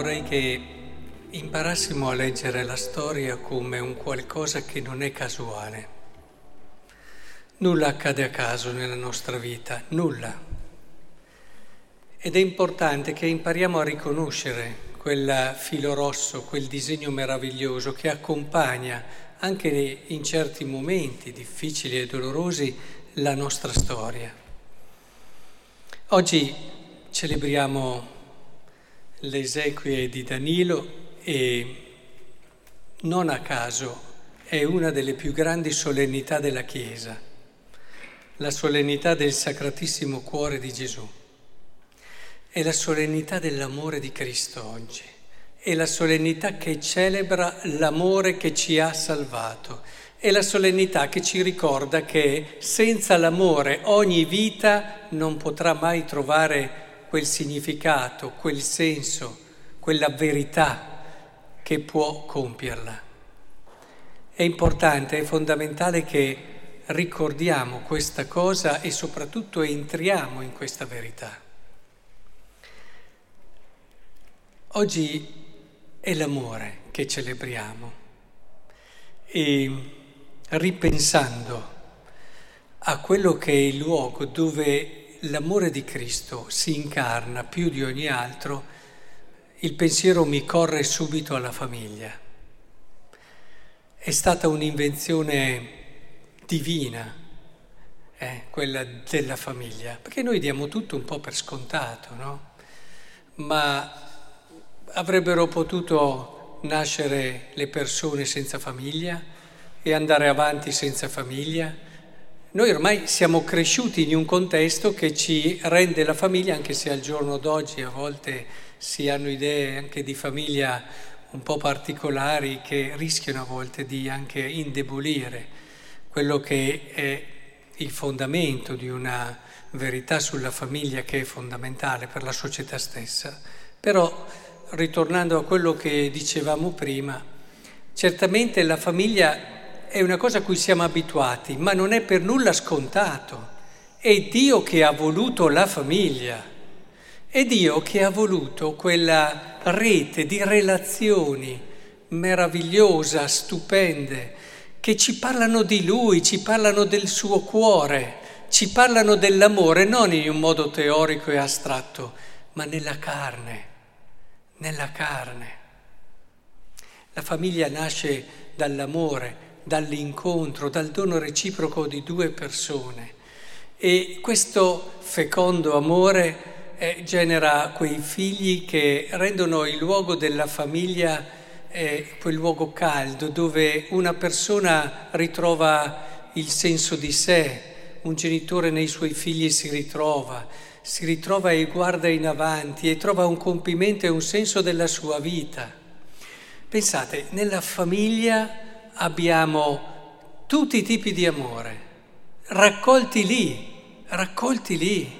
vorrei che imparassimo a leggere la storia come un qualcosa che non è casuale. Nulla accade a caso nella nostra vita, nulla. Ed è importante che impariamo a riconoscere quel filo rosso, quel disegno meraviglioso che accompagna anche in certi momenti difficili e dolorosi la nostra storia. Oggi celebriamo le esequie di Danilo e non a caso è una delle più grandi solennità della Chiesa, la solennità del Sacratissimo Cuore di Gesù. È la solennità dell'amore di Cristo oggi, è la solennità che celebra l'amore che ci ha salvato, è la solennità che ci ricorda che senza l'amore ogni vita non potrà mai trovare quel significato, quel senso, quella verità che può compierla. È importante, è fondamentale che ricordiamo questa cosa e soprattutto entriamo in questa verità. Oggi è l'amore che celebriamo e ripensando a quello che è il luogo dove l'amore di Cristo si incarna più di ogni altro, il pensiero mi corre subito alla famiglia. È stata un'invenzione divina, eh, quella della famiglia, perché noi diamo tutto un po' per scontato, no? Ma avrebbero potuto nascere le persone senza famiglia e andare avanti senza famiglia noi ormai siamo cresciuti in un contesto che ci rende la famiglia, anche se al giorno d'oggi a volte si hanno idee anche di famiglia un po' particolari che rischiano a volte di anche indebolire quello che è il fondamento di una verità sulla famiglia che è fondamentale per la società stessa. Però, ritornando a quello che dicevamo prima, certamente la famiglia è una cosa a cui siamo abituati, ma non è per nulla scontato. È Dio che ha voluto la famiglia, è Dio che ha voluto quella rete di relazioni meravigliosa, stupende, che ci parlano di Lui, ci parlano del suo cuore, ci parlano dell'amore non in un modo teorico e astratto, ma nella carne, nella carne. La famiglia nasce dall'amore, dall'incontro, dal dono reciproco di due persone. E questo fecondo amore eh, genera quei figli che rendono il luogo della famiglia eh, quel luogo caldo dove una persona ritrova il senso di sé, un genitore nei suoi figli si ritrova, si ritrova e guarda in avanti e trova un compimento e un senso della sua vita. Pensate, nella famiglia abbiamo tutti i tipi di amore, raccolti lì, raccolti lì.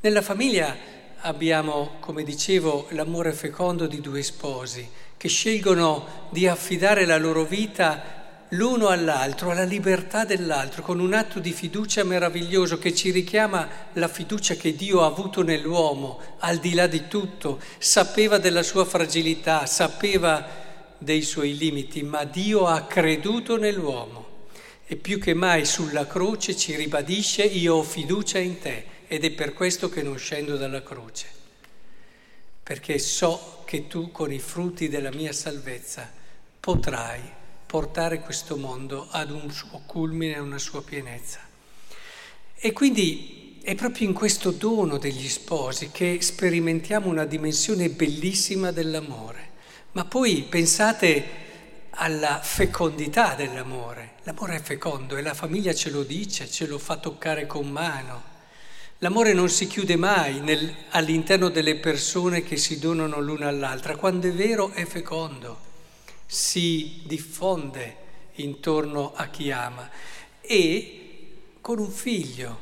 Nella famiglia abbiamo, come dicevo, l'amore fecondo di due sposi che scelgono di affidare la loro vita l'uno all'altro, alla libertà dell'altro, con un atto di fiducia meraviglioso che ci richiama la fiducia che Dio ha avuto nell'uomo, al di là di tutto, sapeva della sua fragilità, sapeva dei suoi limiti, ma Dio ha creduto nell'uomo e più che mai sulla croce ci ribadisce io ho fiducia in te ed è per questo che non scendo dalla croce, perché so che tu con i frutti della mia salvezza potrai portare questo mondo ad un suo culmine, a una sua pienezza. E quindi è proprio in questo dono degli sposi che sperimentiamo una dimensione bellissima dell'amore. Ma poi pensate alla fecondità dell'amore. L'amore è fecondo e la famiglia ce lo dice, ce lo fa toccare con mano. L'amore non si chiude mai nel, all'interno delle persone che si donano l'una all'altra. Quando è vero è fecondo, si diffonde intorno a chi ama. E con un figlio,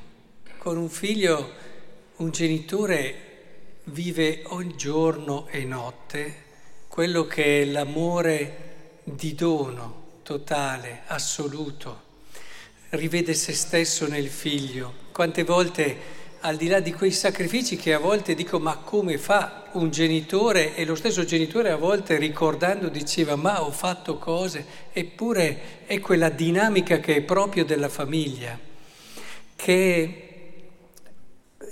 con un figlio, un genitore vive ogni giorno e notte quello che è l'amore di dono totale, assoluto. Rivede se stesso nel figlio. Quante volte al di là di quei sacrifici che a volte dico ma come fa un genitore e lo stesso genitore a volte ricordando diceva ma ho fatto cose, eppure è quella dinamica che è proprio della famiglia, che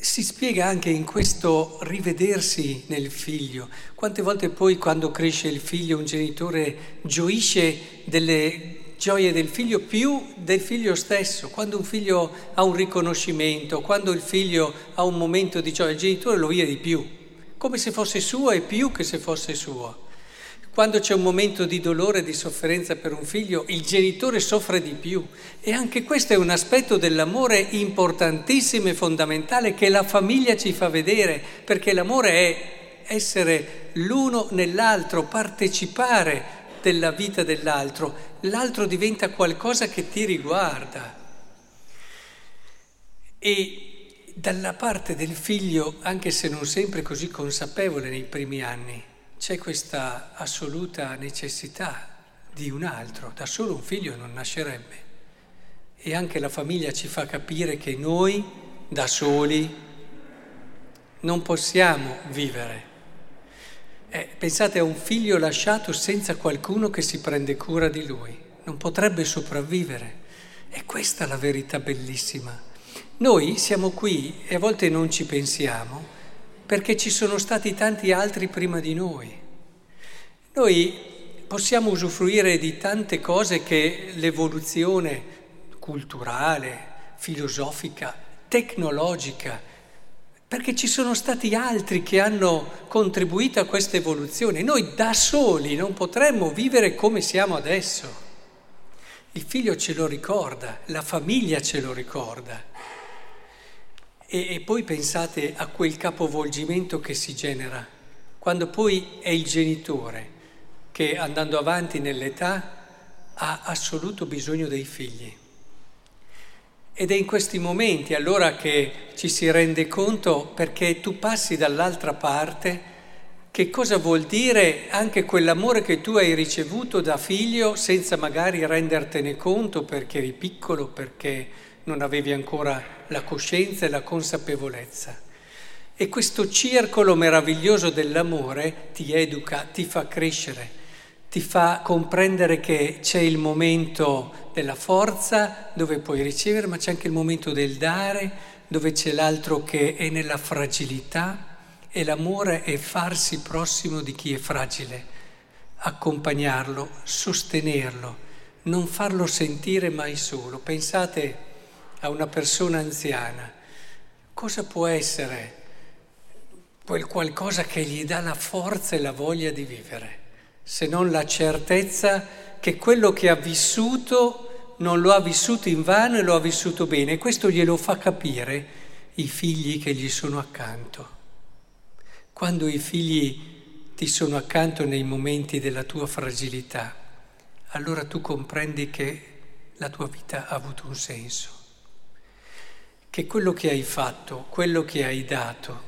si spiega anche in questo rivedersi nel figlio. Quante volte poi quando cresce il figlio un genitore gioisce delle gioie del figlio più del figlio stesso. Quando un figlio ha un riconoscimento, quando il figlio ha un momento di gioia, il genitore lo vive di più, come se fosse suo e più che se fosse suo. Quando c'è un momento di dolore e di sofferenza per un figlio, il genitore soffre di più. E anche questo è un aspetto dell'amore importantissimo e fondamentale che la famiglia ci fa vedere, perché l'amore è essere l'uno nell'altro, partecipare della vita dell'altro, l'altro diventa qualcosa che ti riguarda. E dalla parte del figlio, anche se non sempre così consapevole nei primi anni, c'è questa assoluta necessità di un altro, da solo un figlio non nascerebbe. E anche la famiglia ci fa capire che noi, da soli, non possiamo vivere. Eh, pensate a un figlio lasciato senza qualcuno che si prende cura di lui, non potrebbe sopravvivere. E questa è la verità bellissima. Noi siamo qui e a volte non ci pensiamo perché ci sono stati tanti altri prima di noi. Noi possiamo usufruire di tante cose che l'evoluzione culturale, filosofica, tecnologica perché ci sono stati altri che hanno contribuito a questa evoluzione. Noi da soli non potremmo vivere come siamo adesso. Il figlio ce lo ricorda, la famiglia ce lo ricorda. E, e poi pensate a quel capovolgimento che si genera, quando poi è il genitore che andando avanti nell'età ha assoluto bisogno dei figli. Ed è in questi momenti allora che ci si rende conto perché tu passi dall'altra parte che cosa vuol dire anche quell'amore che tu hai ricevuto da figlio senza magari rendertene conto perché eri piccolo, perché non avevi ancora la coscienza e la consapevolezza. E questo circolo meraviglioso dell'amore ti educa, ti fa crescere, ti fa comprendere che c'è il momento della forza dove puoi ricevere, ma c'è anche il momento del dare, dove c'è l'altro che è nella fragilità e l'amore è farsi prossimo di chi è fragile, accompagnarlo, sostenerlo, non farlo sentire mai solo. Pensate a una persona anziana, cosa può essere quel qualcosa che gli dà la forza e la voglia di vivere, se non la certezza che quello che ha vissuto non lo ha vissuto in vano e lo ha vissuto bene e questo glielo fa capire i figli che gli sono accanto. Quando i figli ti sono accanto nei momenti della tua fragilità, allora tu comprendi che la tua vita ha avuto un senso, che quello che hai fatto, quello che hai dato,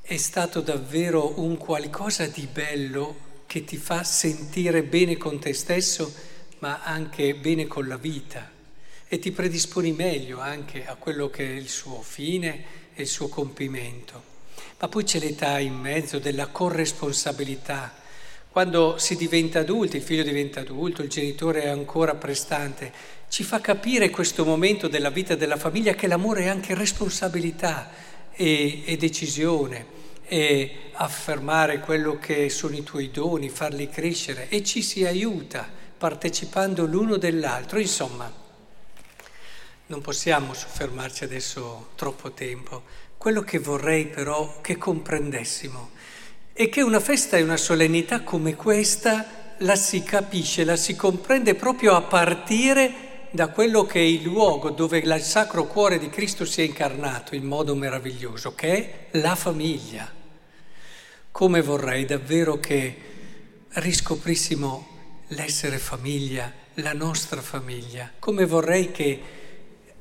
è stato davvero un qualcosa di bello che ti fa sentire bene con te stesso ma anche bene con la vita e ti predisponi meglio anche a quello che è il suo fine e il suo compimento. Ma poi c'è l'età in mezzo della corresponsabilità. Quando si diventa adulti, il figlio diventa adulto, il genitore è ancora prestante, ci fa capire questo momento della vita della famiglia che l'amore è anche responsabilità e, e decisione e affermare quello che sono i tuoi doni, farli crescere e ci si aiuta partecipando l'uno dell'altro. Insomma, non possiamo soffermarci adesso troppo tempo. Quello che vorrei però che comprendessimo è che una festa e una solennità come questa la si capisce, la si comprende proprio a partire da quello che è il luogo dove il Sacro Cuore di Cristo si è incarnato in modo meraviglioso, che è la famiglia. Come vorrei davvero che riscoprissimo l'essere famiglia, la nostra famiglia. Come vorrei che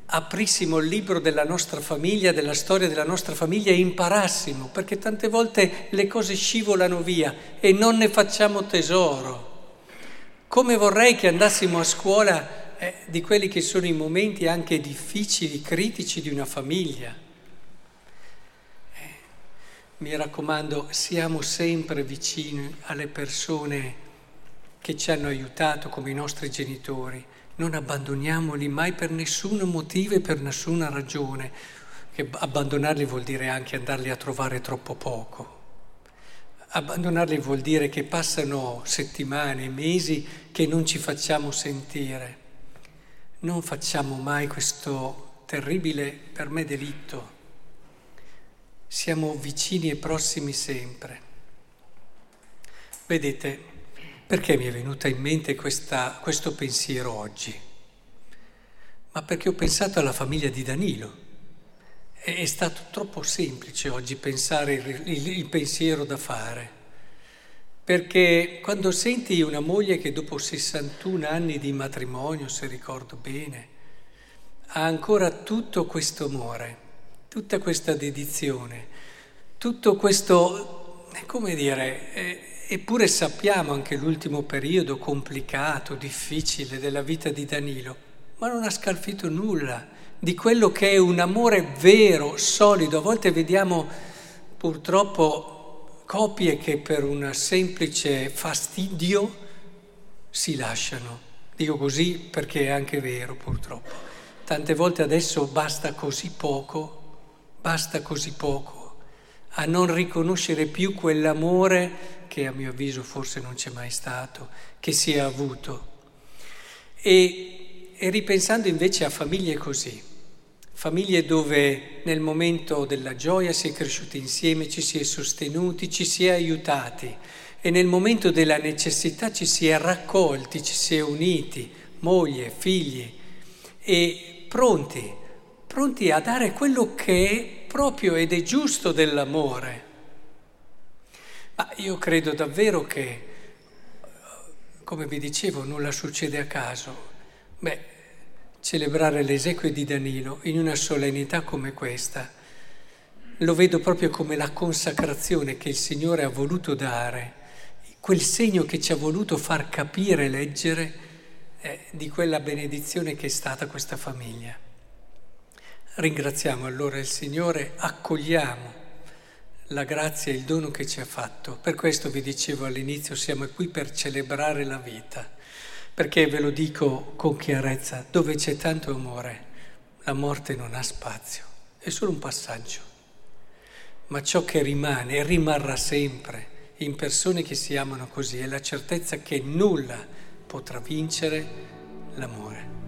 aprissimo il libro della nostra famiglia, della storia della nostra famiglia e imparassimo, perché tante volte le cose scivolano via e non ne facciamo tesoro. Come vorrei che andassimo a scuola eh, di quelli che sono i momenti anche difficili, critici di una famiglia, mi raccomando, siamo sempre vicini alle persone che ci hanno aiutato come i nostri genitori. Non abbandoniamoli mai per nessun motivo e per nessuna ragione, che abbandonarli vuol dire anche andarli a trovare troppo poco. Abbandonarli vuol dire che passano settimane, mesi che non ci facciamo sentire. Non facciamo mai questo terribile per me delitto. Siamo vicini e prossimi sempre. Vedete, perché mi è venuta in mente questa, questo pensiero oggi? Ma perché ho pensato alla famiglia di Danilo. È stato troppo semplice oggi pensare il, il, il pensiero da fare, perché quando senti una moglie che dopo 61 anni di matrimonio, se ricordo bene, ha ancora tutto questo amore, tutta questa dedizione, tutto questo, come dire, eh, eppure sappiamo anche l'ultimo periodo complicato, difficile della vita di Danilo, ma non ha scalfito nulla di quello che è un amore vero, solido. A volte vediamo purtroppo coppie che per un semplice fastidio si lasciano. Dico così perché è anche vero purtroppo. Tante volte adesso basta così poco, basta così poco a non riconoscere più quell'amore che a mio avviso forse non c'è mai stato, che si è avuto. E, e ripensando invece a famiglie così, famiglie dove nel momento della gioia si è cresciuti insieme, ci si è sostenuti, ci si è aiutati e nel momento della necessità ci si è raccolti, ci si è uniti, moglie, figli, e pronti, pronti a dare quello che proprio ed è giusto dell'amore. Ma io credo davvero che, come vi dicevo, nulla succede a caso. Beh, celebrare le esequie di Danilo in una solennità come questa. Lo vedo proprio come la consacrazione che il Signore ha voluto dare, quel segno che ci ha voluto far capire leggere eh, di quella benedizione che è stata questa famiglia. Ringraziamo allora il Signore, accogliamo la grazia e il dono che ci ha fatto. Per questo vi dicevo all'inizio, siamo qui per celebrare la vita. Perché ve lo dico con chiarezza, dove c'è tanto amore, la morte non ha spazio, è solo un passaggio. Ma ciò che rimane e rimarrà sempre in persone che si amano così è la certezza che nulla potrà vincere l'amore.